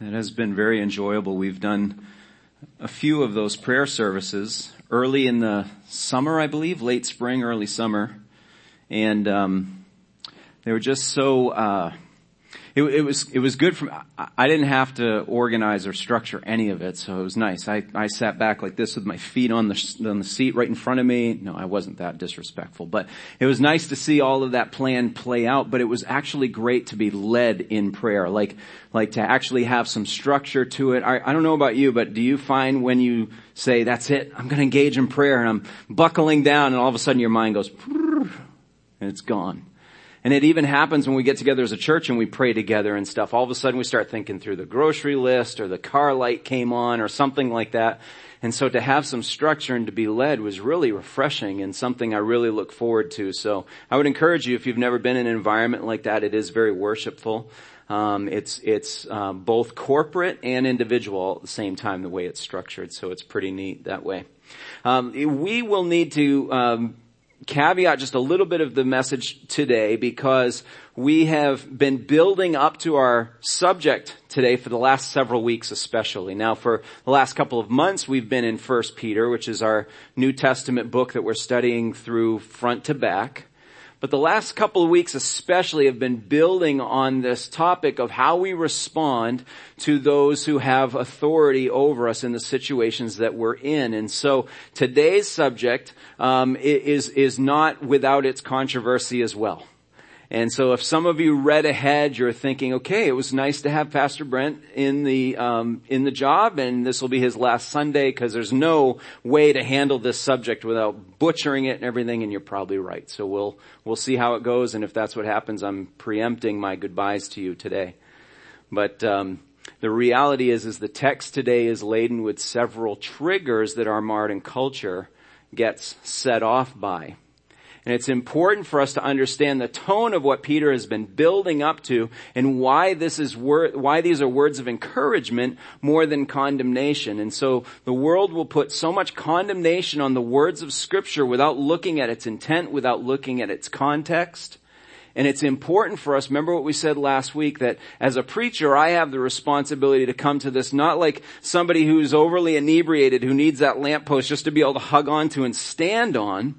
It has been very enjoyable. We've done a few of those prayer services early in the summer, I believe, late spring, early summer, and um, they were just so uh, it, it, was it was good for from I didn't have to organize or structure any of it, so it was nice. I I sat back like this with my feet on the on the seat right in front of me. No, I wasn't that disrespectful, but it was nice to see all of that plan play out. But it was actually great to be led in prayer, like like to actually have some structure to it. I, I don't know about you, but do you find when you say that's it, I'm going to engage in prayer, and I'm buckling down, and all of a sudden your mind goes and it's gone. And it even happens when we get together as a church and we pray together and stuff. All of a sudden we start thinking through the grocery list or the car light came on or something like that. And so to have some structure and to be led was really refreshing and something I really look forward to. So I would encourage you if you've never been in an environment like that, it is very worshipful. Um, it's it's um, both corporate and individual at the same time the way it's structured. So it's pretty neat that way. Um, we will need to um, caveat just a little bit of the message today because we have been building up to our subject today for the last several weeks especially. Now for the last couple of months we've been in 1 Peter, which is our New Testament book that we're studying through front to back. But the last couple of weeks especially have been building on this topic of how we respond to those who have authority over us in the situations that we're in. And so today's subject um, is is not without its controversy as well. And so if some of you read ahead, you're thinking, okay, it was nice to have Pastor Brent in the, um, in the job and this will be his last Sunday because there's no way to handle this subject without butchering it and everything and you're probably right. So we'll, we'll see how it goes and if that's what happens, I'm preempting my goodbyes to you today. But, um, the reality is, is the text today is laden with several triggers that our modern culture gets set off by. And it's important for us to understand the tone of what Peter has been building up to and why this is wor- why these are words of encouragement more than condemnation. And so the world will put so much condemnation on the words of scripture without looking at its intent, without looking at its context. And it's important for us, remember what we said last week, that as a preacher, I have the responsibility to come to this not like somebody who's overly inebriated who needs that lamppost just to be able to hug onto and stand on,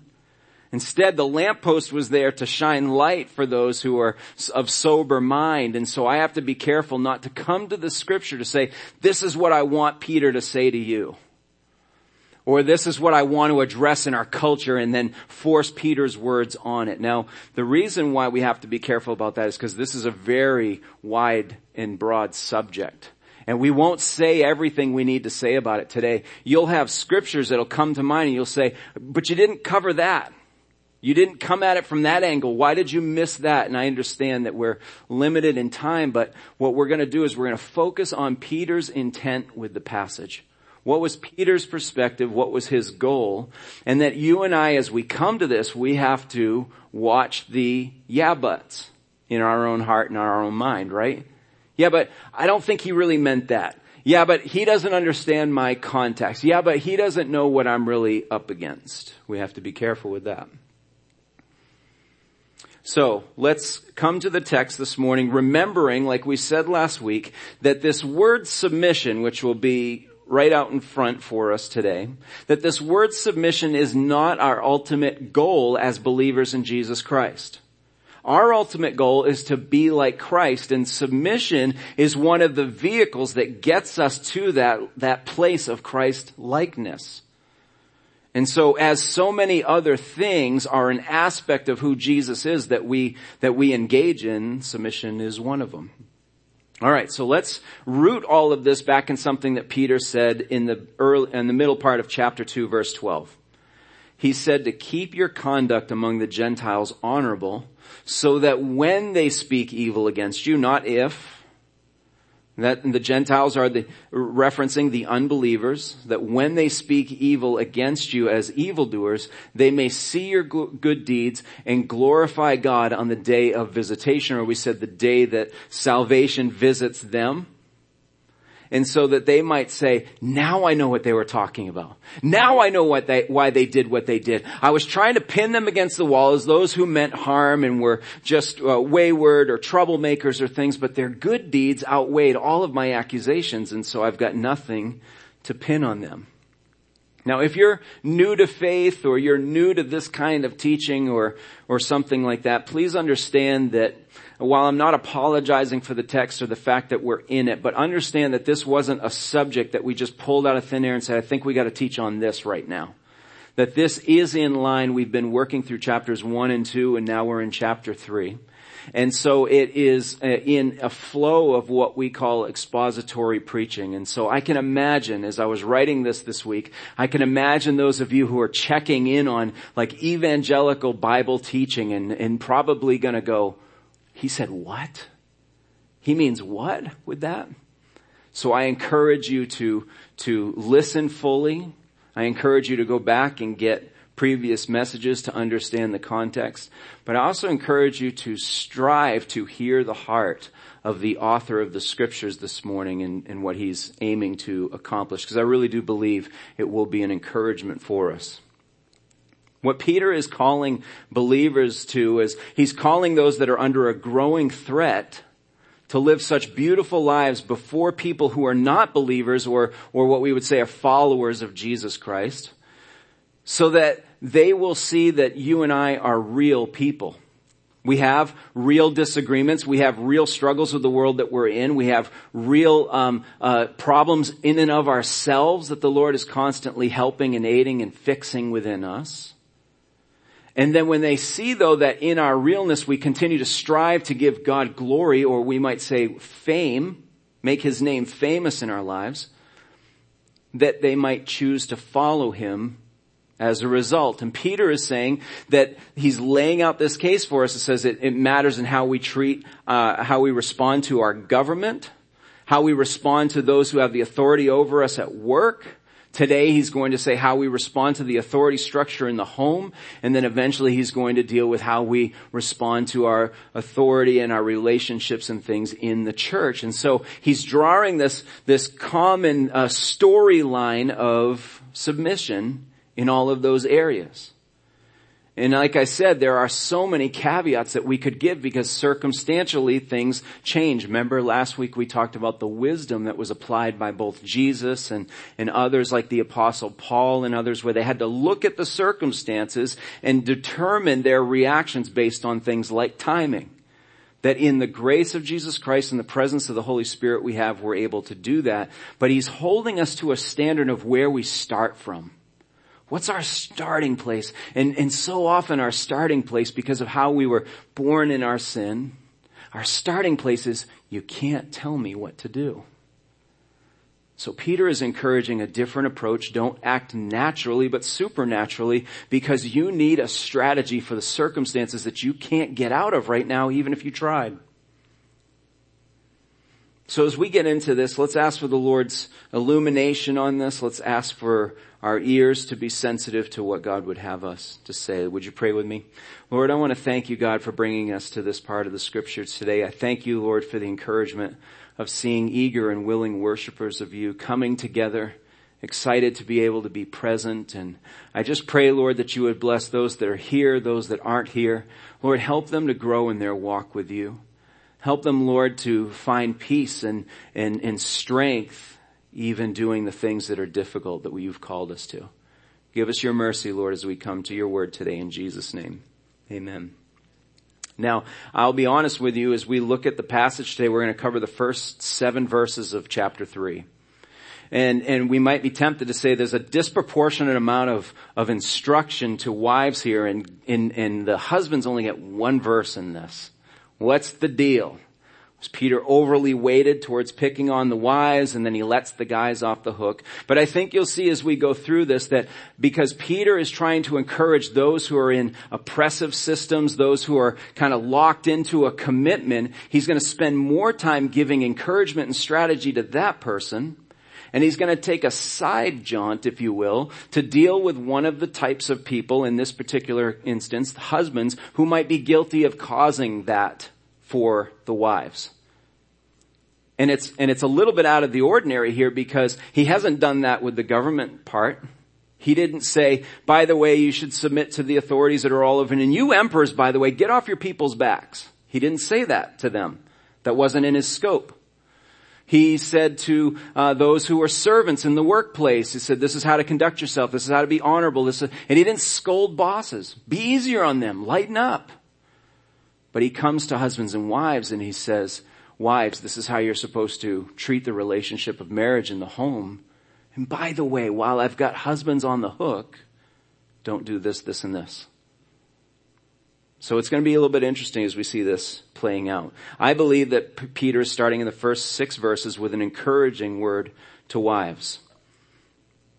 Instead, the lamppost was there to shine light for those who are of sober mind. And so I have to be careful not to come to the scripture to say, this is what I want Peter to say to you. Or this is what I want to address in our culture and then force Peter's words on it. Now, the reason why we have to be careful about that is because this is a very wide and broad subject. And we won't say everything we need to say about it today. You'll have scriptures that'll come to mind and you'll say, but you didn't cover that. You didn't come at it from that angle. Why did you miss that? And I understand that we're limited in time, but what we're going to do is we're going to focus on Peter's intent with the passage. What was Peter's perspective? What was his goal? And that you and I, as we come to this, we have to watch the yeah buts in our own heart and our own mind, right? Yeah, but I don't think he really meant that. Yeah, but he doesn't understand my context. Yeah, but he doesn't know what I'm really up against. We have to be careful with that. So let's come to the text this morning, remembering, like we said last week, that this word submission, which will be right out in front for us today, that this word submission is not our ultimate goal as believers in Jesus Christ. Our ultimate goal is to be like Christ and submission is one of the vehicles that gets us to that, that place of Christ likeness. And so as so many other things are an aspect of who Jesus is that we, that we engage in, submission is one of them. Alright, so let's root all of this back in something that Peter said in the early, in the middle part of chapter 2 verse 12. He said to keep your conduct among the Gentiles honorable so that when they speak evil against you, not if, that the Gentiles are the, referencing the unbelievers, that when they speak evil against you as evildoers, they may see your good deeds and glorify God on the day of visitation, or we said the day that salvation visits them. And so that they might say, now I know what they were talking about. Now I know what they, why they did what they did. I was trying to pin them against the wall as those who meant harm and were just uh, wayward or troublemakers or things, but their good deeds outweighed all of my accusations and so I've got nothing to pin on them. Now, if you're new to faith or you're new to this kind of teaching or, or something like that, please understand that while I'm not apologizing for the text or the fact that we're in it, but understand that this wasn't a subject that we just pulled out of thin air and said, I think we gotta teach on this right now. That this is in line, we've been working through chapters one and two and now we're in chapter three. And so it is uh, in a flow of what we call expository preaching. And so I can imagine as I was writing this this week, I can imagine those of you who are checking in on like evangelical Bible teaching and, and probably gonna go, he said what? He means what with that? So I encourage you to, to listen fully. I encourage you to go back and get previous messages to understand the context. But I also encourage you to strive to hear the heart of the author of the scriptures this morning and, and what he's aiming to accomplish. Because I really do believe it will be an encouragement for us. What Peter is calling believers to is he's calling those that are under a growing threat to live such beautiful lives before people who are not believers or, or what we would say are followers of Jesus Christ so that they will see that you and I are real people. We have real disagreements. We have real struggles with the world that we're in. We have real um, uh, problems in and of ourselves that the Lord is constantly helping and aiding and fixing within us. And then when they see though that in our realness we continue to strive to give God glory, or we might say fame, make His name famous in our lives, that they might choose to follow Him as a result. And Peter is saying that he's laying out this case for us. It says it, it matters in how we treat, uh, how we respond to our government, how we respond to those who have the authority over us at work. Today he's going to say how we respond to the authority structure in the home, and then eventually he's going to deal with how we respond to our authority and our relationships and things in the church. And so he's drawing this, this common uh, storyline of submission in all of those areas. And like I said, there are so many caveats that we could give because circumstantially things change. Remember last week we talked about the wisdom that was applied by both Jesus and, and others like the apostle Paul and others where they had to look at the circumstances and determine their reactions based on things like timing. That in the grace of Jesus Christ and the presence of the Holy Spirit we have, we're able to do that. But He's holding us to a standard of where we start from. What's our starting place? And, and so often our starting place, because of how we were born in our sin, our starting place is, you can't tell me what to do. So Peter is encouraging a different approach. Don't act naturally, but supernaturally, because you need a strategy for the circumstances that you can't get out of right now, even if you tried. So as we get into this, let's ask for the Lord's illumination on this. Let's ask for our ears to be sensitive to what God would have us to say. Would you pray with me? Lord, I want to thank you, God, for bringing us to this part of the scriptures today. I thank you, Lord, for the encouragement of seeing eager and willing worshipers of you coming together, excited to be able to be present. And I just pray, Lord, that you would bless those that are here, those that aren't here. Lord, help them to grow in their walk with you. Help them, Lord, to find peace and, and, and strength even doing the things that are difficult that you've called us to. Give us your mercy, Lord, as we come to your word today in Jesus' name. Amen. Now, I'll be honest with you, as we look at the passage today, we're going to cover the first seven verses of chapter three. And, and we might be tempted to say there's a disproportionate amount of, of instruction to wives here and, and, and the husbands only get one verse in this. What's the deal? Was Peter overly weighted towards picking on the wives and then he lets the guys off the hook? But I think you'll see as we go through this that because Peter is trying to encourage those who are in oppressive systems, those who are kind of locked into a commitment, he's going to spend more time giving encouragement and strategy to that person. And he's going to take a side jaunt, if you will, to deal with one of the types of people, in this particular instance, husbands, who might be guilty of causing that for the wives. And it's, and it's a little bit out of the ordinary here because he hasn't done that with the government part. He didn't say, by the way, you should submit to the authorities that are all over, and you emperors, by the way, get off your people's backs. He didn't say that to them. That wasn't in his scope. He said to uh, those who were servants in the workplace, he said, this is how to conduct yourself. This is how to be honorable. This is, and he didn't scold bosses. Be easier on them. Lighten up. But he comes to husbands and wives and he says, wives, this is how you're supposed to treat the relationship of marriage in the home. And by the way, while I've got husbands on the hook, don't do this, this, and this. So it's going to be a little bit interesting as we see this playing out. I believe that Peter is starting in the first six verses with an encouraging word to wives.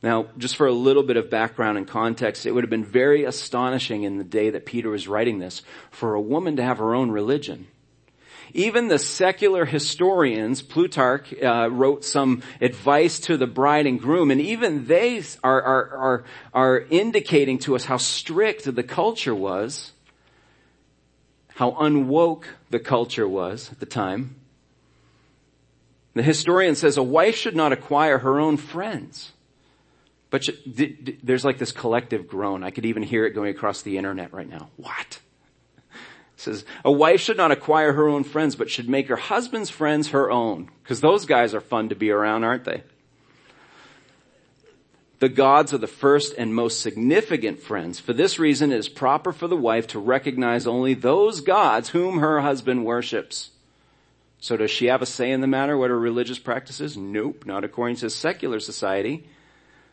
Now, just for a little bit of background and context, it would have been very astonishing in the day that Peter was writing this for a woman to have her own religion. Even the secular historians, Plutarch uh, wrote some advice to the bride and groom, and even they are, are, are, are indicating to us how strict the culture was, how unwoke the culture was at the time. The historian says a wife should not acquire her own friends. But there's like this collective groan. I could even hear it going across the internet right now. What? says, a wife should not acquire her own friends, but should make her husband's friends her own. Cause those guys are fun to be around, aren't they? The gods are the first and most significant friends. For this reason, it is proper for the wife to recognize only those gods whom her husband worships. So does she have a say in the matter what her religious practice is? Nope, not according to secular society.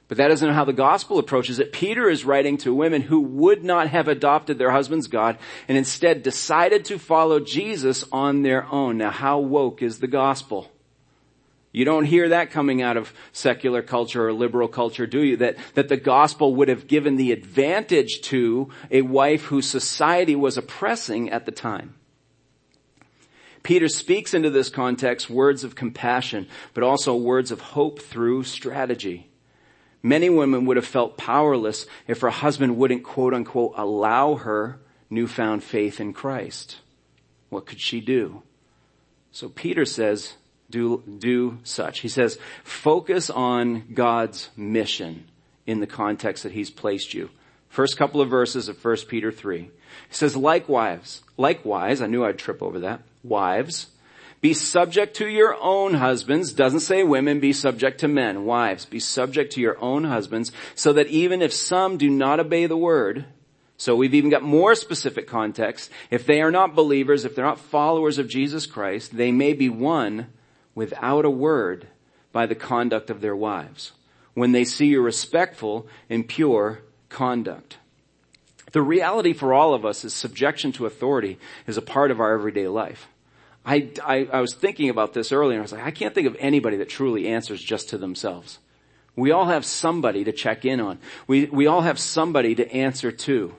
But that isn't how the gospel approaches it. Peter is writing to women who would not have adopted their husband's God and instead decided to follow Jesus on their own. Now how woke is the gospel? You don't hear that coming out of secular culture or liberal culture, do you? That, that the gospel would have given the advantage to a wife whose society was oppressing at the time. Peter speaks into this context words of compassion, but also words of hope through strategy. Many women would have felt powerless if her husband wouldn't quote unquote allow her newfound faith in Christ. What could she do? So Peter says, do, do such. He says, focus on God's mission in the context that he's placed you. First couple of verses of 1 Peter 3. He says, likewise, likewise, I knew I'd trip over that. Wives, be subject to your own husbands. Doesn't say women, be subject to men. Wives, be subject to your own husbands so that even if some do not obey the word, so we've even got more specific context. If they are not believers, if they're not followers of Jesus Christ, they may be won without a word by the conduct of their wives when they see your respectful and pure conduct. The reality for all of us is subjection to authority is a part of our everyday life. I, I, I was thinking about this earlier. And I was like, I can't think of anybody that truly answers just to themselves. We all have somebody to check in on. We, we all have somebody to answer to.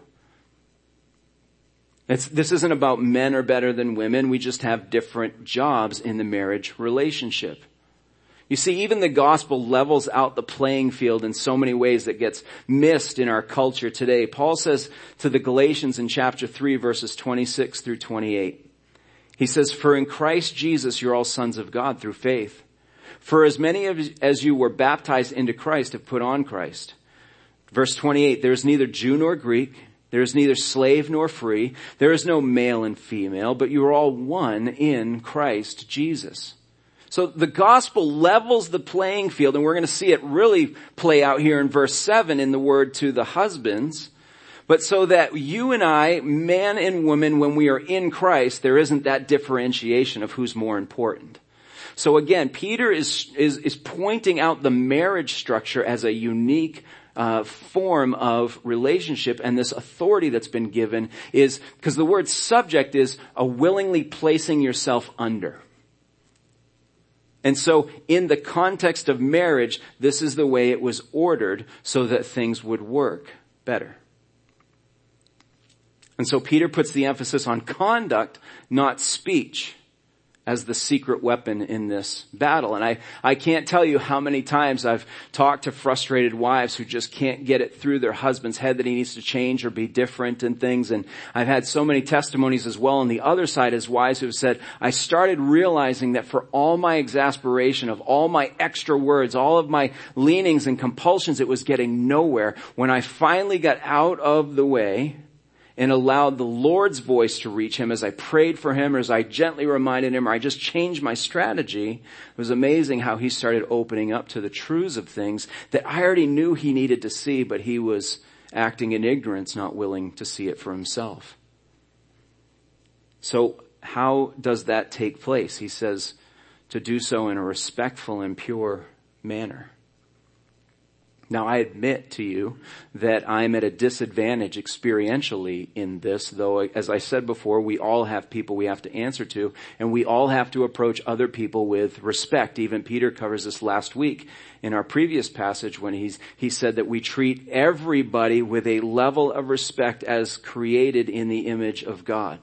It's, this isn't about men are better than women. We just have different jobs in the marriage relationship. You see, even the gospel levels out the playing field in so many ways that gets missed in our culture today. Paul says to the Galatians in chapter 3 verses 26 through 28, he says, for in Christ Jesus you're all sons of God through faith. For as many as you were baptized into Christ have put on Christ. Verse 28, there is neither Jew nor Greek. There is neither slave nor free. There is no male and female, but you are all one in Christ Jesus. So the gospel levels the playing field and we're going to see it really play out here in verse 7 in the word to the husbands but so that you and I, man and woman, when we are in Christ, there isn't that differentiation of who's more important. So again, Peter is, is, is pointing out the marriage structure as a unique uh, form of relationship and this authority that's been given is because the word subject is a willingly placing yourself under. And so in the context of marriage, this is the way it was ordered so that things would work better. And so Peter puts the emphasis on conduct, not speech, as the secret weapon in this battle. And I, I can't tell you how many times I've talked to frustrated wives who just can't get it through their husband's head that he needs to change or be different and things. And I've had so many testimonies as well on the other side as wives who have said, I started realizing that for all my exasperation of all my extra words, all of my leanings and compulsions, it was getting nowhere. When I finally got out of the way, and allowed the Lord's voice to reach him as I prayed for him or as I gently reminded him or I just changed my strategy. It was amazing how he started opening up to the truths of things that I already knew he needed to see, but he was acting in ignorance, not willing to see it for himself. So how does that take place? He says to do so in a respectful and pure manner. Now I admit to you that I'm at a disadvantage experientially in this, though as I said before, we all have people we have to answer to, and we all have to approach other people with respect. Even Peter covers this last week in our previous passage when he's, he said that we treat everybody with a level of respect as created in the image of God.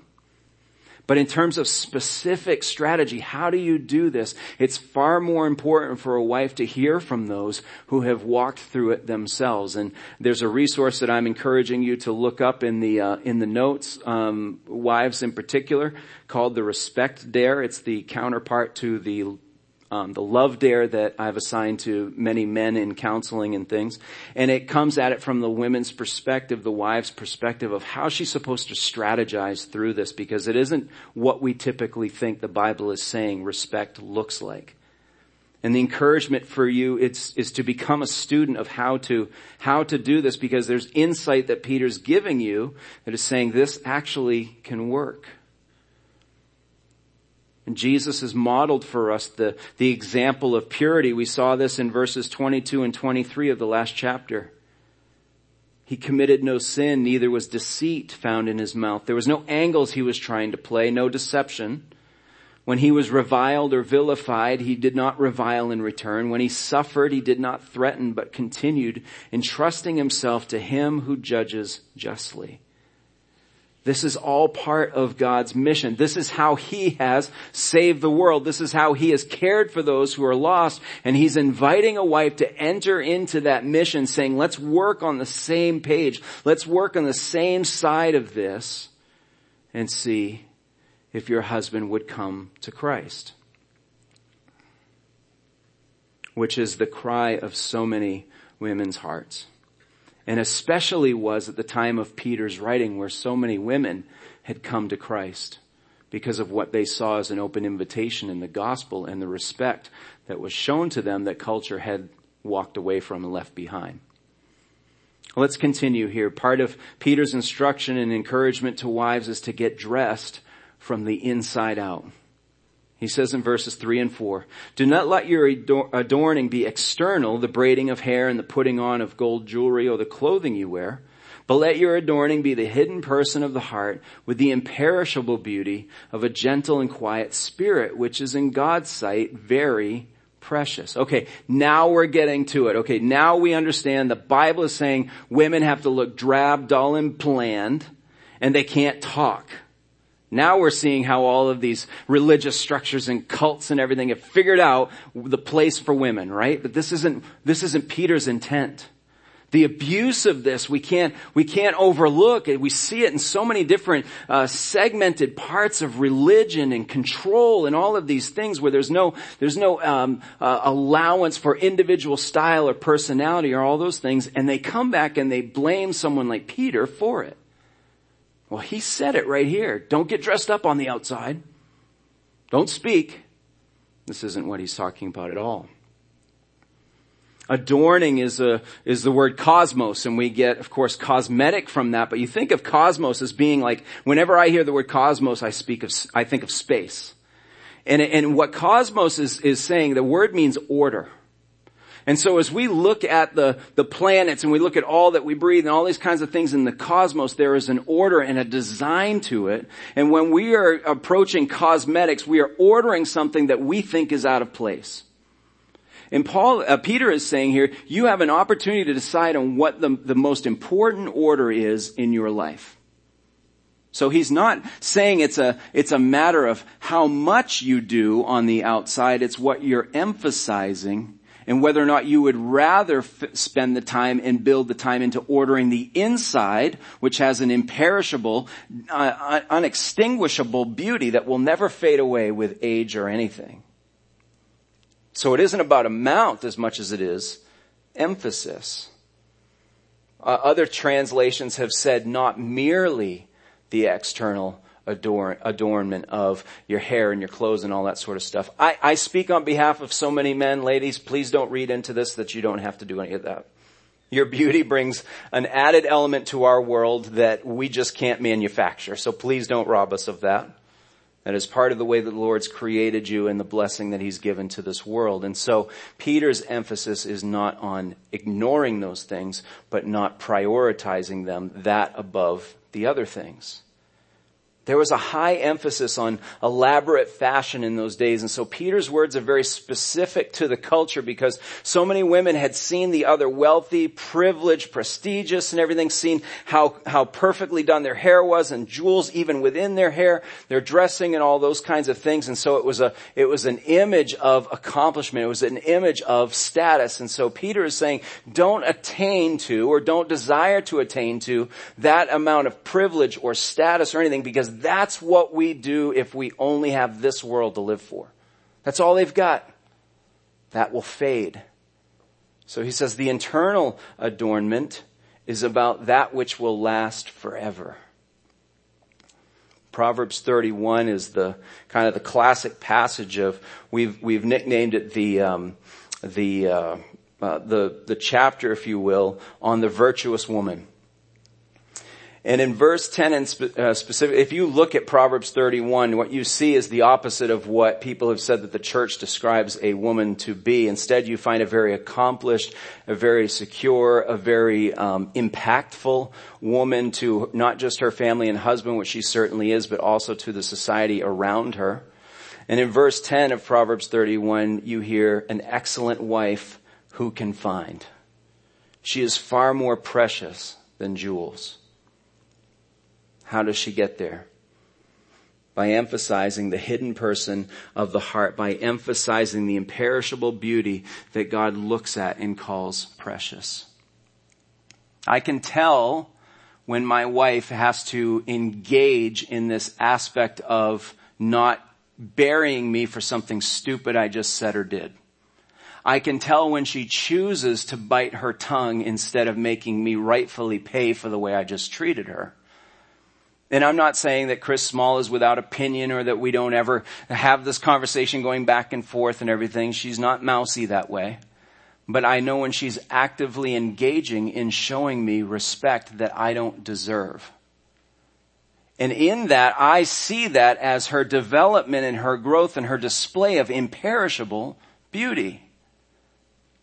But in terms of specific strategy, how do you do this? It's far more important for a wife to hear from those who have walked through it themselves. And there's a resource that I'm encouraging you to look up in the uh, in the notes, um, wives in particular, called the Respect Dare. It's the counterpart to the um, the love dare that I've assigned to many men in counseling and things. And it comes at it from the women's perspective, the wife's perspective of how she's supposed to strategize through this because it isn't what we typically think the Bible is saying respect looks like. And the encouragement for you is, is to become a student of how to, how to do this because there's insight that Peter's giving you that is saying this actually can work. And Jesus has modeled for us the, the example of purity. We saw this in verses 22 and 23 of the last chapter. He committed no sin, neither was deceit found in his mouth. There was no angles he was trying to play, no deception. When he was reviled or vilified, he did not revile in return. When he suffered, he did not threaten, but continued entrusting himself to him who judges justly. This is all part of God's mission. This is how He has saved the world. This is how He has cared for those who are lost. And He's inviting a wife to enter into that mission saying, let's work on the same page. Let's work on the same side of this and see if your husband would come to Christ. Which is the cry of so many women's hearts and especially was at the time of Peter's writing where so many women had come to Christ because of what they saw as an open invitation in the gospel and the respect that was shown to them that culture had walked away from and left behind. Let's continue here. Part of Peter's instruction and encouragement to wives is to get dressed from the inside out. He says in verses 3 and 4, Do not let your adorning be external, the braiding of hair and the putting on of gold jewelry or the clothing you wear, but let your adorning be the hidden person of the heart with the imperishable beauty of a gentle and quiet spirit, which is in God's sight very precious. Okay, now we're getting to it. Okay, now we understand the Bible is saying women have to look drab, dull, and bland, and they can't talk. Now we're seeing how all of these religious structures and cults and everything have figured out the place for women, right? But this isn't, this isn't Peter's intent. The abuse of this, we can't, we can't overlook it. We see it in so many different, uh, segmented parts of religion and control and all of these things where there's no, there's no, um, uh, allowance for individual style or personality or all those things. And they come back and they blame someone like Peter for it. Well, he said it right here. Don't get dressed up on the outside. Don't speak. This isn't what he's talking about at all. Adorning is a, is the word cosmos and we get, of course, cosmetic from that, but you think of cosmos as being like, whenever I hear the word cosmos, I speak of, I think of space. And, and what cosmos is, is saying, the word means order. And so as we look at the, the planets and we look at all that we breathe and all these kinds of things in the cosmos, there is an order and a design to it. And when we are approaching cosmetics, we are ordering something that we think is out of place. And Paul, uh, Peter is saying here, you have an opportunity to decide on what the, the most important order is in your life. So he's not saying it's a, it's a matter of how much you do on the outside. It's what you're emphasizing and whether or not you would rather f- spend the time and build the time into ordering the inside, which has an imperishable, uh, unextinguishable beauty that will never fade away with age or anything. So it isn't about amount as much as it is emphasis. Uh, other translations have said not merely the external adorn, adornment of your hair and your clothes and all that sort of stuff. I, I speak on behalf of so many men, ladies, please don't read into this that you don't have to do any of that. Your beauty brings an added element to our world that we just can't manufacture. So please don't rob us of that. That is part of the way that the Lord's created you and the blessing that He's given to this world. And so Peter's emphasis is not on ignoring those things, but not prioritizing them that above the other things. There was a high emphasis on elaborate fashion in those days. And so Peter's words are very specific to the culture because so many women had seen the other wealthy, privileged, prestigious and everything, seen how, how perfectly done their hair was and jewels even within their hair, their dressing and all those kinds of things. And so it was a, it was an image of accomplishment. It was an image of status. And so Peter is saying, don't attain to or don't desire to attain to that amount of privilege or status or anything that's what we do if we only have this world to live for. That's all they've got. That will fade. So he says the internal adornment is about that which will last forever. Proverbs 31 is the kind of the classic passage of we've we've nicknamed it the um, the uh, uh, the the chapter, if you will, on the virtuous woman. And in verse 10 and spe- uh, specific, if you look at Proverbs 31, what you see is the opposite of what people have said that the church describes a woman to be. Instead, you find a very accomplished, a very secure, a very um, impactful woman to not just her family and husband, which she certainly is, but also to the society around her. And in verse 10 of Proverbs 31, you hear an excellent wife who can find. She is far more precious than jewels. How does she get there? By emphasizing the hidden person of the heart, by emphasizing the imperishable beauty that God looks at and calls precious. I can tell when my wife has to engage in this aspect of not burying me for something stupid I just said or did. I can tell when she chooses to bite her tongue instead of making me rightfully pay for the way I just treated her. And I'm not saying that Chris Small is without opinion or that we don't ever have this conversation going back and forth and everything. She's not mousy that way. But I know when she's actively engaging in showing me respect that I don't deserve. And in that, I see that as her development and her growth and her display of imperishable beauty.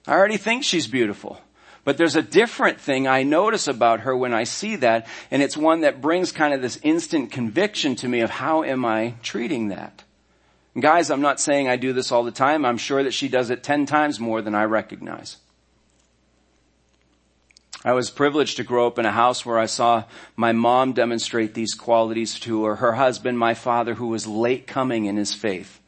I already think she's beautiful. But there's a different thing I notice about her when I see that, and it's one that brings kind of this instant conviction to me of how am I treating that. Guys, I'm not saying I do this all the time. I'm sure that she does it ten times more than I recognize. I was privileged to grow up in a house where I saw my mom demonstrate these qualities to her, her husband, my father, who was late coming in his faith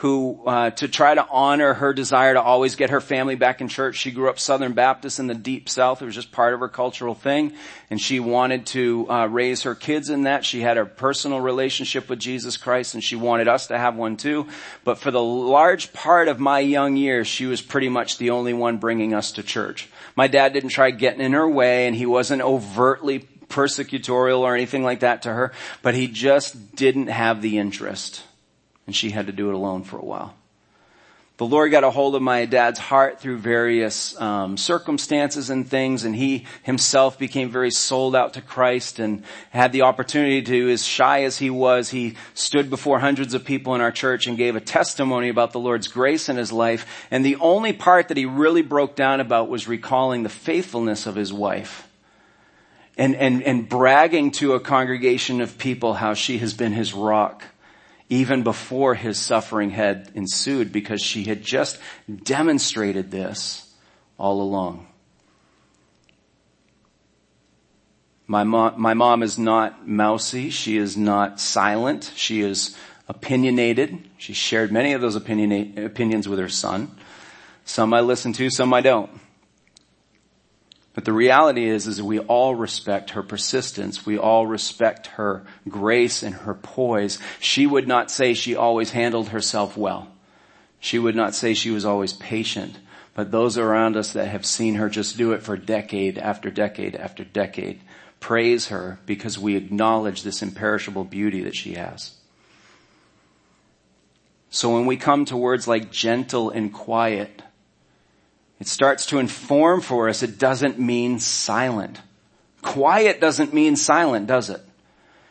who uh, to try to honor her desire to always get her family back in church. She grew up Southern Baptist in the deep South. It was just part of her cultural thing, and she wanted to uh, raise her kids in that. She had a personal relationship with Jesus Christ, and she wanted us to have one too. But for the large part of my young years, she was pretty much the only one bringing us to church. My dad didn't try getting in her way, and he wasn't overtly persecutorial or anything like that to her, but he just didn't have the interest and she had to do it alone for a while. The Lord got a hold of my dad's heart through various um, circumstances and things, and he himself became very sold out to Christ and had the opportunity to, as shy as he was, he stood before hundreds of people in our church and gave a testimony about the Lord's grace in his life. And the only part that he really broke down about was recalling the faithfulness of his wife. And, and, and bragging to a congregation of people how she has been his rock even before his suffering had ensued because she had just demonstrated this all along. My mom, my mom is not mousy. She is not silent. She is opinionated. She shared many of those opinions with her son. Some I listen to, some I don't. But the reality is, is we all respect her persistence. We all respect her grace and her poise. She would not say she always handled herself well. She would not say she was always patient. But those around us that have seen her just do it for decade after decade after decade praise her because we acknowledge this imperishable beauty that she has. So when we come to words like gentle and quiet, it starts to inform for us it doesn't mean silent. Quiet doesn't mean silent, does it?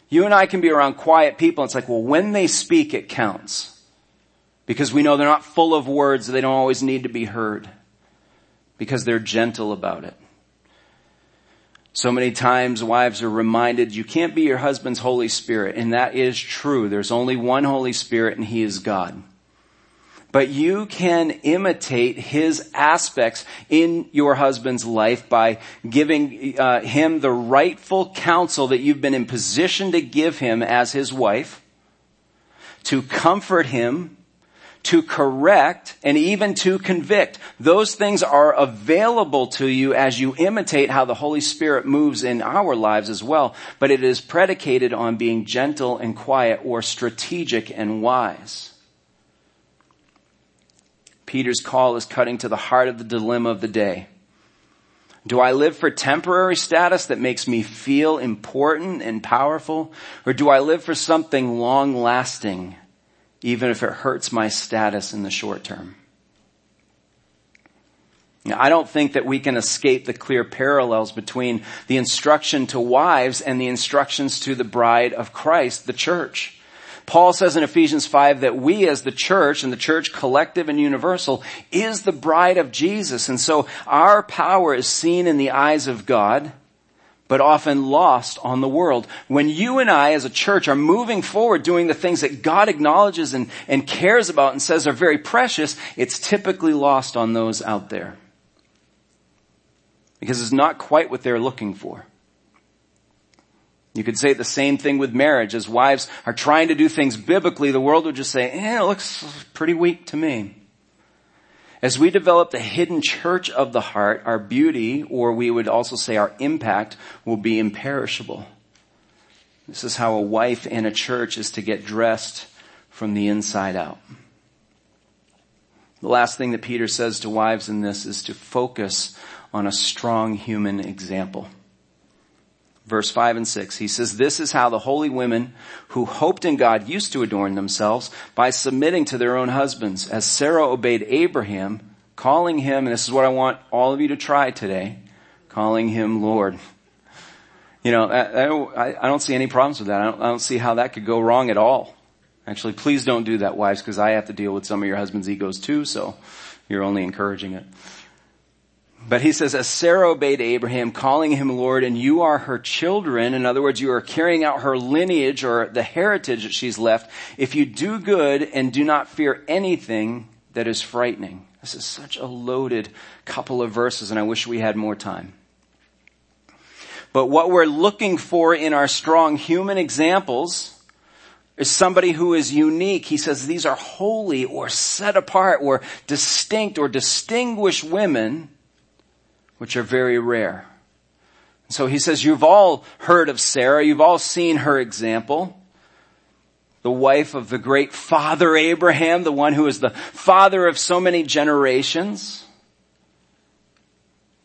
You and I can be around quiet people. It's like, well, when they speak, it counts. Because we know they're not full of words. They don't always need to be heard. Because they're gentle about it. So many times wives are reminded you can't be your husband's Holy Spirit. And that is true. There's only one Holy Spirit and He is God but you can imitate his aspects in your husband's life by giving uh, him the rightful counsel that you've been in position to give him as his wife, to comfort him, to correct, and even to convict. Those things are available to you as you imitate how the Holy Spirit moves in our lives as well, but it is predicated on being gentle and quiet or strategic and wise. Peter's call is cutting to the heart of the dilemma of the day. Do I live for temporary status that makes me feel important and powerful? Or do I live for something long lasting, even if it hurts my status in the short term? Now, I don't think that we can escape the clear parallels between the instruction to wives and the instructions to the bride of Christ, the church. Paul says in Ephesians 5 that we as the church and the church collective and universal is the bride of Jesus. And so our power is seen in the eyes of God, but often lost on the world. When you and I as a church are moving forward doing the things that God acknowledges and, and cares about and says are very precious, it's typically lost on those out there. Because it's not quite what they're looking for. You could say the same thing with marriage. As wives are trying to do things biblically, the world would just say, eh, it looks pretty weak to me. As we develop the hidden church of the heart, our beauty, or we would also say our impact, will be imperishable. This is how a wife in a church is to get dressed from the inside out. The last thing that Peter says to wives in this is to focus on a strong human example verse 5 and 6. He says, This is how the holy women who hoped in God used to adorn themselves by submitting to their own husbands, as Sarah obeyed Abraham, calling him, and this is what I want all of you to try today, calling him Lord. You know, I, I, I don't see any problems with that. I don't, I don't see how that could go wrong at all. Actually, please don't do that, wives, because I have to deal with some of your husband's egos too, so you're only encouraging it. But he says, as Sarah obeyed Abraham, calling him Lord, and you are her children, in other words, you are carrying out her lineage or the heritage that she's left, if you do good and do not fear anything that is frightening. This is such a loaded couple of verses, and I wish we had more time. But what we're looking for in our strong human examples is somebody who is unique. He says these are holy or set apart or distinct or distinguished women which are very rare. So he says, you've all heard of Sarah. You've all seen her example. The wife of the great father Abraham, the one who is the father of so many generations.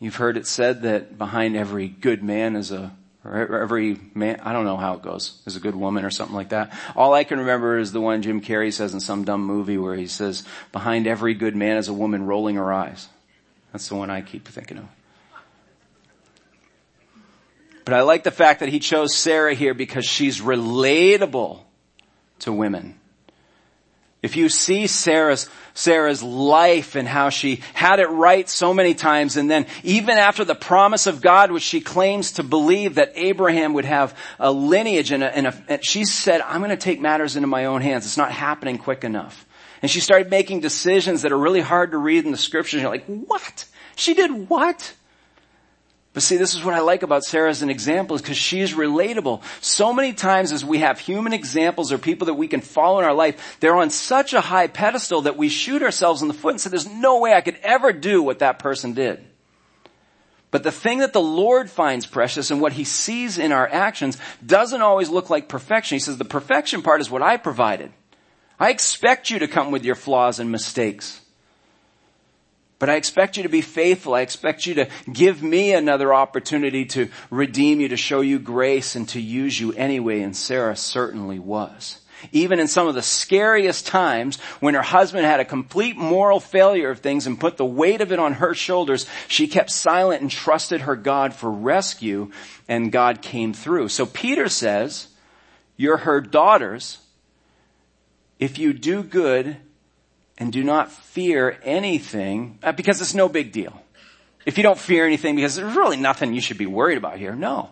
You've heard it said that behind every good man is a, or every man, I don't know how it goes, is a good woman or something like that. All I can remember is the one Jim Carrey says in some dumb movie where he says, behind every good man is a woman rolling her eyes. That's the one I keep thinking of. But I like the fact that he chose Sarah here because she's relatable to women. If you see Sarah's, Sarah's life and how she had it right so many times and then even after the promise of God, which she claims to believe that Abraham would have a lineage and, a, and, a, and she said, I'm going to take matters into my own hands. It's not happening quick enough. And she started making decisions that are really hard to read in the scriptures. You're like, what? She did what? But see, this is what I like about Sarah as an example is because she's relatable. So many times as we have human examples or people that we can follow in our life, they're on such a high pedestal that we shoot ourselves in the foot and say, there's no way I could ever do what that person did. But the thing that the Lord finds precious and what he sees in our actions doesn't always look like perfection. He says the perfection part is what I provided. I expect you to come with your flaws and mistakes. But I expect you to be faithful. I expect you to give me another opportunity to redeem you, to show you grace and to use you anyway. And Sarah certainly was even in some of the scariest times when her husband had a complete moral failure of things and put the weight of it on her shoulders, she kept silent and trusted her God for rescue and God came through. So Peter says, you're her daughters. If you do good and do not fear anything, uh, because it's no big deal. If you don't fear anything because there's really nothing you should be worried about here, no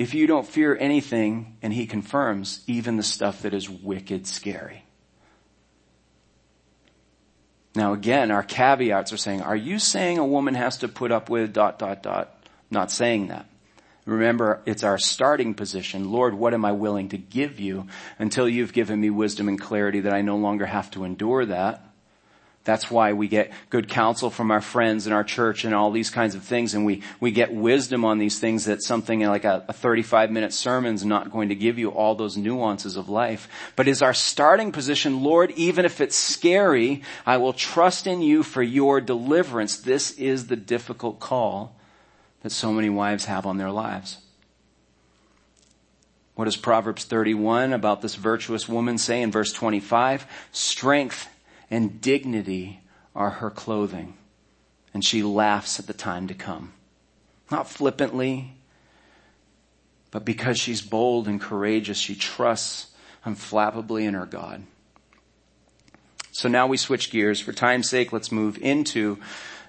if you don't fear anything, and he confirms, even the stuff that is wicked scary. Now again, our caveats are saying, are you saying a woman has to put up with dot, dot, dot? not saying that. Remember, it's our starting position. Lord, what am I willing to give you until you've given me wisdom and clarity that I no longer have to endure that? That's why we get good counsel from our friends in our church and all these kinds of things. And we, we get wisdom on these things that something like a, a 35 minute sermon is not going to give you all those nuances of life. But is our starting position, Lord, even if it's scary, I will trust in you for your deliverance. This is the difficult call that so many wives have on their lives. What does Proverbs 31 about this virtuous woman say in verse 25? Strength and dignity are her clothing. And she laughs at the time to come. Not flippantly, but because she's bold and courageous, she trusts unflappably in her God. So now we switch gears. For time's sake, let's move into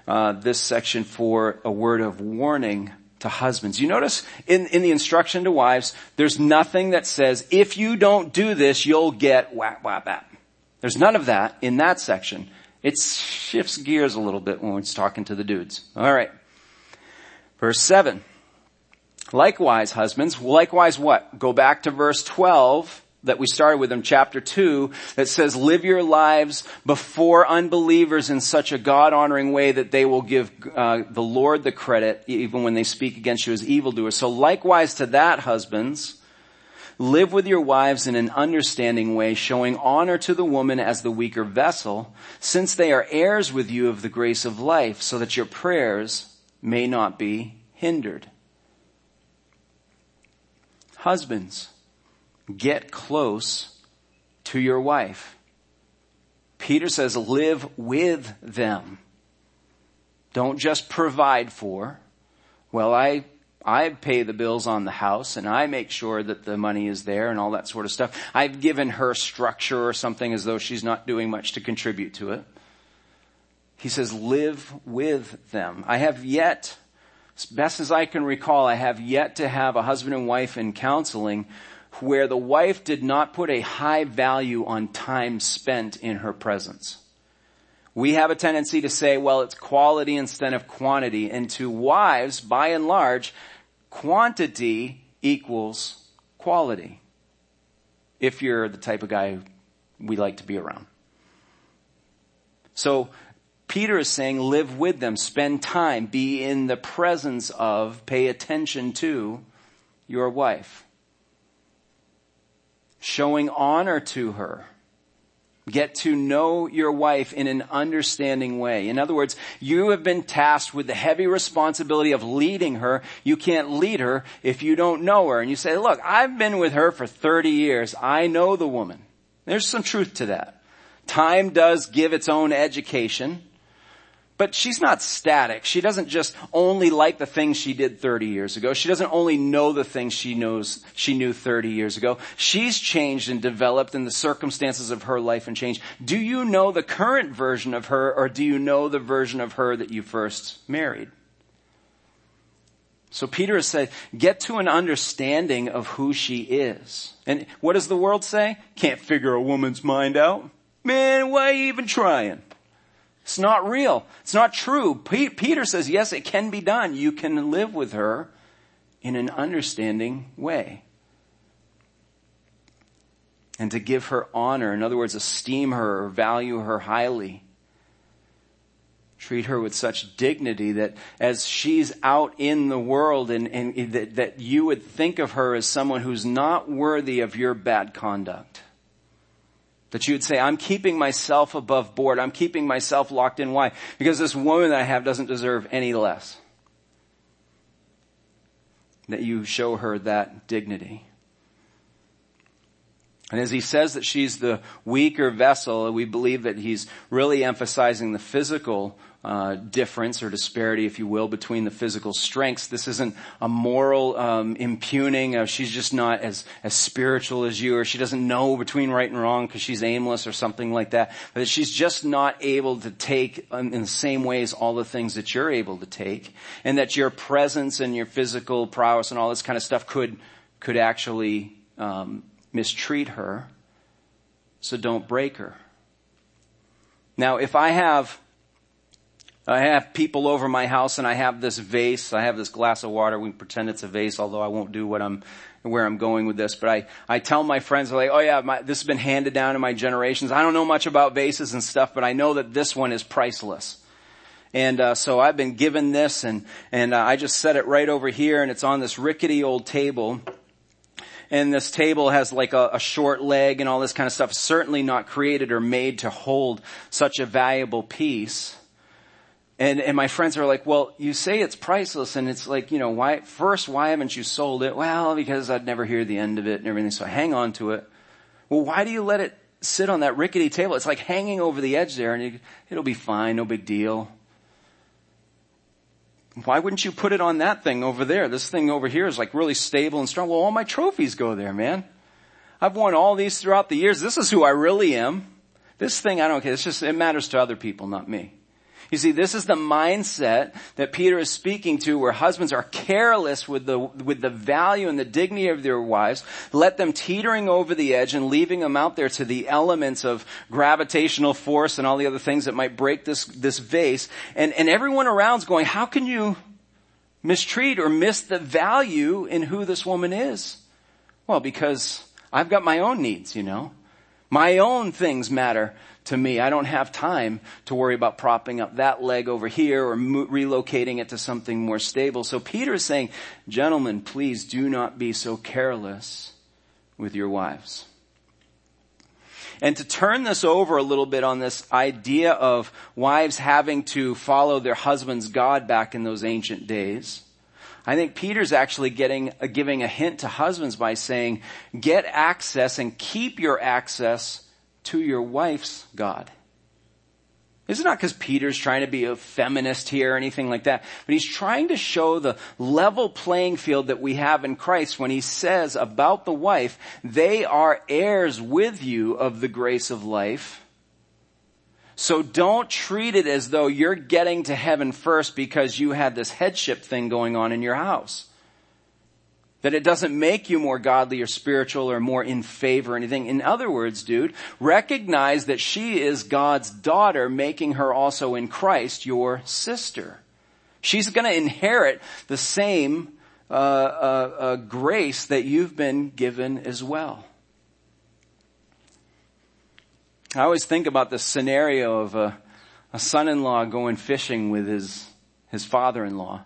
uh, this section for a word of warning to husbands. You notice in, in the instruction to wives, there's nothing that says, if you don't do this, you'll get whap, whap, whap. There's none of that in that section. It shifts gears a little bit when it's talking to the dudes. Alright. Verse 7. Likewise, husbands, likewise what? Go back to verse 12 that we started with in chapter 2 that says, live your lives before unbelievers in such a God-honoring way that they will give uh, the Lord the credit even when they speak against you as evildoers. So likewise to that, husbands, Live with your wives in an understanding way, showing honor to the woman as the weaker vessel, since they are heirs with you of the grace of life, so that your prayers may not be hindered. Husbands, get close to your wife. Peter says live with them. Don't just provide for. Well, I I pay the bills on the house and I make sure that the money is there and all that sort of stuff. I've given her structure or something as though she's not doing much to contribute to it. He says, live with them. I have yet, as best as I can recall, I have yet to have a husband and wife in counseling where the wife did not put a high value on time spent in her presence. We have a tendency to say, well, it's quality instead of quantity. And to wives, by and large, quantity equals quality. If you're the type of guy we like to be around. So Peter is saying live with them, spend time, be in the presence of, pay attention to your wife. Showing honor to her. Get to know your wife in an understanding way. In other words, you have been tasked with the heavy responsibility of leading her. You can't lead her if you don't know her. And you say, look, I've been with her for 30 years. I know the woman. There's some truth to that. Time does give its own education. But she's not static. She doesn't just only like the things she did 30 years ago. She doesn't only know the things she knows, she knew 30 years ago. She's changed and developed and the circumstances of her life and changed. Do you know the current version of her or do you know the version of her that you first married? So Peter has said, get to an understanding of who she is. And what does the world say? Can't figure a woman's mind out. Man, why even trying? It's not real. It's not true. Peter says, yes, it can be done. You can live with her in an understanding way. And to give her honor, in other words, esteem her or value her highly. Treat her with such dignity that as she's out in the world and, and that, that you would think of her as someone who's not worthy of your bad conduct. That you would say, I'm keeping myself above board. I'm keeping myself locked in. Why? Because this woman that I have doesn't deserve any less. That you show her that dignity. And as he says that she's the weaker vessel, we believe that he's really emphasizing the physical uh, difference or disparity, if you will, between the physical strengths. This isn't a moral um, impugning of she's just not as as spiritual as you, or she doesn't know between right and wrong because she's aimless or something like that. But she's just not able to take um, in the same ways all the things that you're able to take, and that your presence and your physical prowess and all this kind of stuff could could actually um, mistreat her. So don't break her. Now, if I have I have people over my house and I have this vase, I have this glass of water, we pretend it's a vase, although I won't do what I'm, where I'm going with this, but I, I tell my friends, like, oh yeah, my, this has been handed down in my generations. I don't know much about vases and stuff, but I know that this one is priceless. And uh, so I've been given this, and and uh, I just set it right over here, and it's on this rickety old table. And this table has like a, a short leg and all this kind of stuff. Certainly not created or made to hold such a valuable piece. And, and my friends are like, well, you say it's priceless and it's like, you know, why, first, why haven't you sold it? Well, because I'd never hear the end of it and everything, so I hang on to it. Well, why do you let it sit on that rickety table? It's like hanging over the edge there and it'll be fine, no big deal. Why wouldn't you put it on that thing over there? This thing over here is like really stable and strong. Well, all my trophies go there, man. I've won all these throughout the years. This is who I really am. This thing, I don't care. It's just, it matters to other people, not me. You see, this is the mindset that Peter is speaking to where husbands are careless with the, with the value and the dignity of their wives, let them teetering over the edge and leaving them out there to the elements of gravitational force and all the other things that might break this, this vase. And, and everyone around's going, how can you mistreat or miss the value in who this woman is? Well, because I've got my own needs, you know. My own things matter to me. I don't have time to worry about propping up that leg over here or mo- relocating it to something more stable. So Peter is saying, gentlemen, please do not be so careless with your wives. And to turn this over a little bit on this idea of wives having to follow their husband's God back in those ancient days, I think Peter's actually getting, uh, giving a hint to husbands by saying, get access and keep your access to your wife's God. This is not because Peter's trying to be a feminist here or anything like that, but he's trying to show the level playing field that we have in Christ when he says about the wife, they are heirs with you of the grace of life. So don't treat it as though you're getting to heaven first because you had this headship thing going on in your house. That it doesn't make you more godly or spiritual or more in favor or anything. In other words, dude, recognize that she is God's daughter, making her also in Christ your sister. She's gonna inherit the same uh, uh, uh, grace that you've been given as well. I always think about the scenario of a, a son-in-law going fishing with his, his father-in-law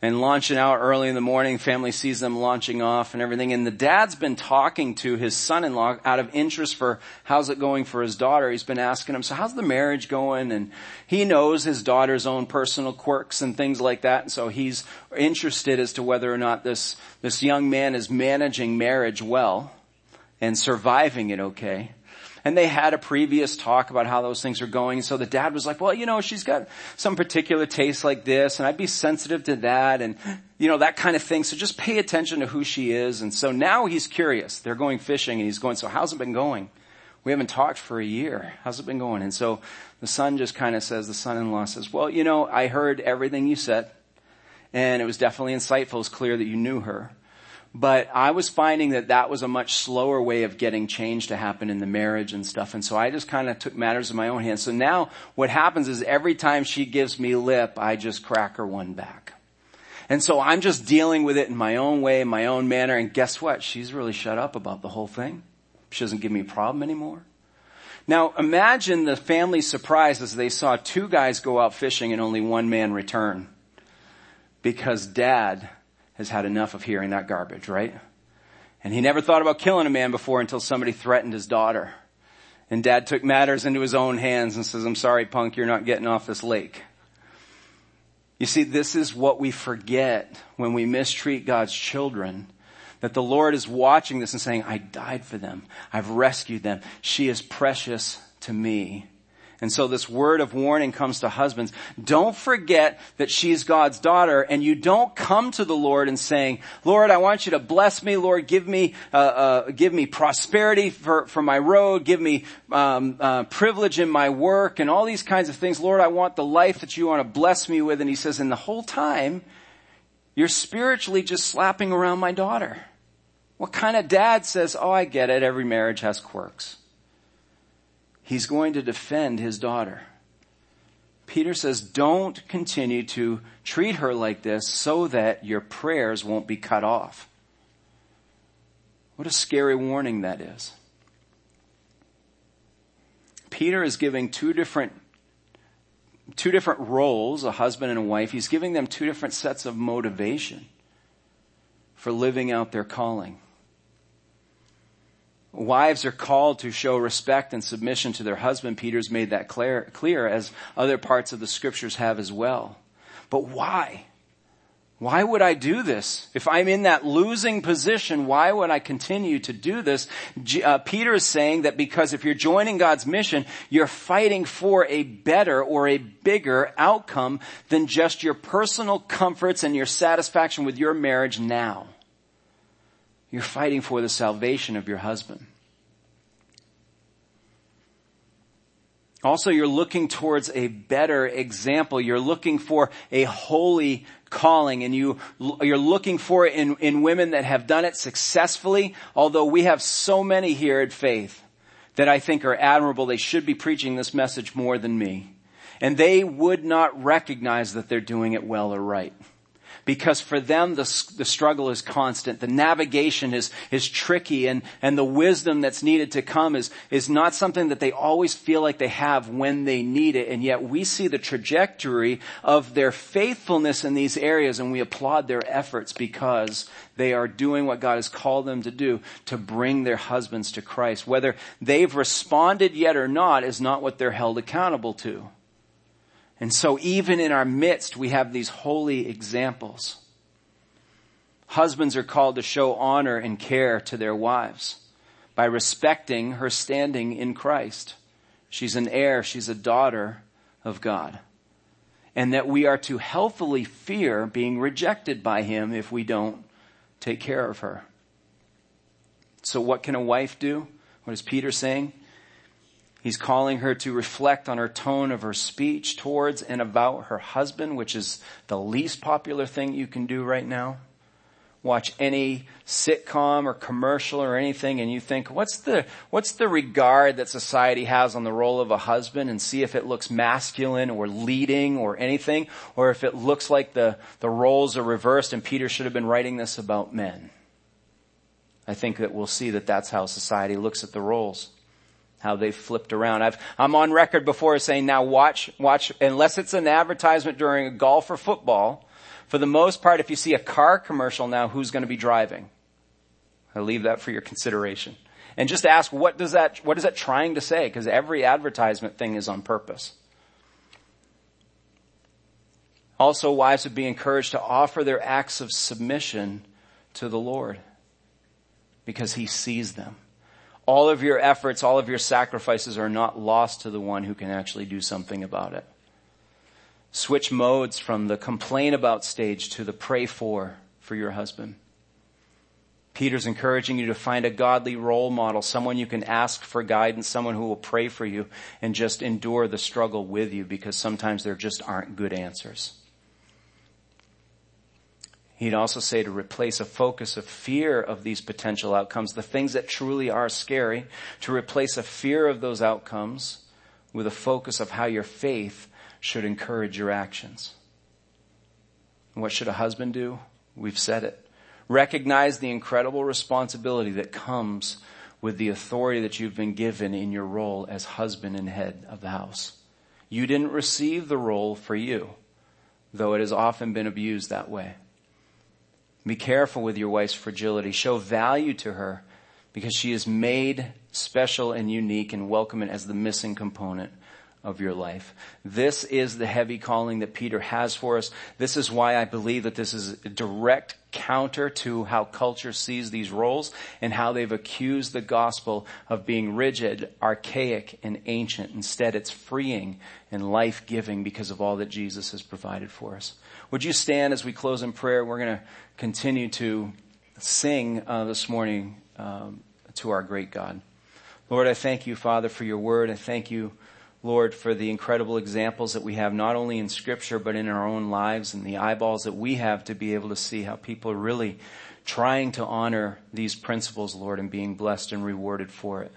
and launching out early in the morning. Family sees them launching off and everything. And the dad's been talking to his son-in-law out of interest for how's it going for his daughter. He's been asking him, so how's the marriage going? And he knows his daughter's own personal quirks and things like that. And so he's interested as to whether or not this, this young man is managing marriage well and surviving it okay. And they had a previous talk about how those things are going. So the dad was like, well, you know, she's got some particular taste like this and I'd be sensitive to that and, you know, that kind of thing. So just pay attention to who she is. And so now he's curious. They're going fishing and he's going, so how's it been going? We haven't talked for a year. How's it been going? And so the son just kind of says, the son-in-law says, well, you know, I heard everything you said and it was definitely insightful. It's clear that you knew her. But I was finding that that was a much slower way of getting change to happen in the marriage and stuff. And so I just kind of took matters in my own hands. So now what happens is every time she gives me lip, I just crack her one back. And so I'm just dealing with it in my own way, in my own manner. And guess what? She's really shut up about the whole thing. She doesn't give me a problem anymore. Now imagine the family's surprise as they saw two guys go out fishing and only one man return. Because dad has had enough of hearing that garbage, right? And he never thought about killing a man before until somebody threatened his daughter. And dad took matters into his own hands and says, I'm sorry punk, you're not getting off this lake. You see, this is what we forget when we mistreat God's children. That the Lord is watching this and saying, I died for them. I've rescued them. She is precious to me. And so this word of warning comes to husbands. Don't forget that she's God's daughter and you don't come to the Lord and saying, Lord, I want you to bless me. Lord, give me, uh, uh, give me prosperity for, for my road. Give me, um, uh, privilege in my work and all these kinds of things. Lord, I want the life that you want to bless me with. And he says, and the whole time, you're spiritually just slapping around my daughter. What kind of dad says, oh, I get it. Every marriage has quirks. He's going to defend his daughter. Peter says, don't continue to treat her like this so that your prayers won't be cut off. What a scary warning that is. Peter is giving two different two different roles, a husband and a wife. He's giving them two different sets of motivation for living out their calling. Wives are called to show respect and submission to their husband. Peter's made that clear, clear, as other parts of the scriptures have as well. But why? Why would I do this? If I'm in that losing position, why would I continue to do this? Uh, Peter is saying that because if you're joining God's mission, you're fighting for a better or a bigger outcome than just your personal comforts and your satisfaction with your marriage now. You're fighting for the salvation of your husband. Also, you're looking towards a better example. You're looking for a holy calling and you, you're looking for it in, in women that have done it successfully. Although we have so many here at Faith that I think are admirable. They should be preaching this message more than me. And they would not recognize that they're doing it well or right because for them the, the struggle is constant. The navigation is, is tricky and, and the wisdom that's needed to come is, is not something that they always feel like they have when they need it. And yet we see the trajectory of their faithfulness in these areas and we applaud their efforts because they are doing what God has called them to do to bring their husbands to Christ. Whether they've responded yet or not is not what they're held accountable to. And so even in our midst, we have these holy examples. Husbands are called to show honor and care to their wives by respecting her standing in Christ. She's an heir. She's a daughter of God. And that we are to healthily fear being rejected by him if we don't take care of her. So what can a wife do? What is Peter saying? He's calling her to reflect on her tone of her speech towards and about her husband, which is the least popular thing you can do right now. Watch any sitcom or commercial or anything and you think, what's the, what's the regard that society has on the role of a husband and see if it looks masculine or leading or anything, or if it looks like the, the roles are reversed and Peter should have been writing this about men. I think that we'll see that that's how society looks at the roles how they flipped around. I've, I'm on record before saying now watch, watch, unless it's an advertisement during a golf or football, for the most part, if you see a car commercial now, who's going to be driving? I leave that for your consideration. And just ask, what does that, what is that trying to say? Because every advertisement thing is on purpose. Also, wives would be encouraged to offer their acts of submission to the Lord because he sees them all of your efforts, all of your sacrifices are not lost to the one who can actually do something about it. Switch modes from the complain about stage to the pray for for your husband. Peter's encouraging you to find a godly role model, someone you can ask for guidance, someone who will pray for you and just endure the struggle with you because sometimes there just aren't good answers. He'd also say to replace a focus of fear of these potential outcomes, the things that truly are scary, to replace a fear of those outcomes with a focus of how your faith should encourage your actions. What should a husband do? We've said it. Recognize the incredible responsibility that comes with the authority that you've been given in your role as husband and head of the house. You didn't receive the role for you, though it has often been abused that way. Be careful with your wife's fragility. Show value to her because she is made special and unique and welcome it as the missing component of your life. This is the heavy calling that Peter has for us. This is why I believe that this is a direct counter to how culture sees these roles and how they've accused the gospel of being rigid, archaic, and ancient. Instead, it's freeing and life-giving because of all that Jesus has provided for us. Would you stand as we close in prayer? We're going to continue to sing uh, this morning um, to our great God. Lord, I thank you, Father, for your word. I thank you, Lord, for the incredible examples that we have not only in scripture, but in our own lives and the eyeballs that we have to be able to see how people are really trying to honor these principles, Lord, and being blessed and rewarded for it.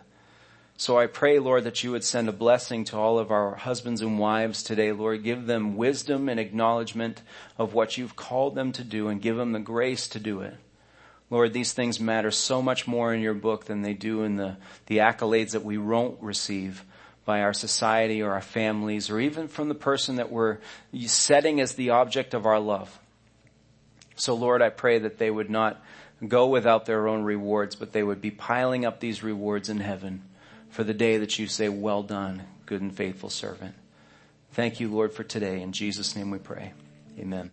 So I pray, Lord, that you would send a blessing to all of our husbands and wives today, Lord. Give them wisdom and acknowledgement of what you've called them to do and give them the grace to do it. Lord, these things matter so much more in your book than they do in the, the accolades that we won't receive by our society or our families or even from the person that we're setting as the object of our love. So Lord, I pray that they would not go without their own rewards, but they would be piling up these rewards in heaven for the day that you say, well done, good and faithful servant. Thank you, Lord, for today. In Jesus' name we pray. Amen.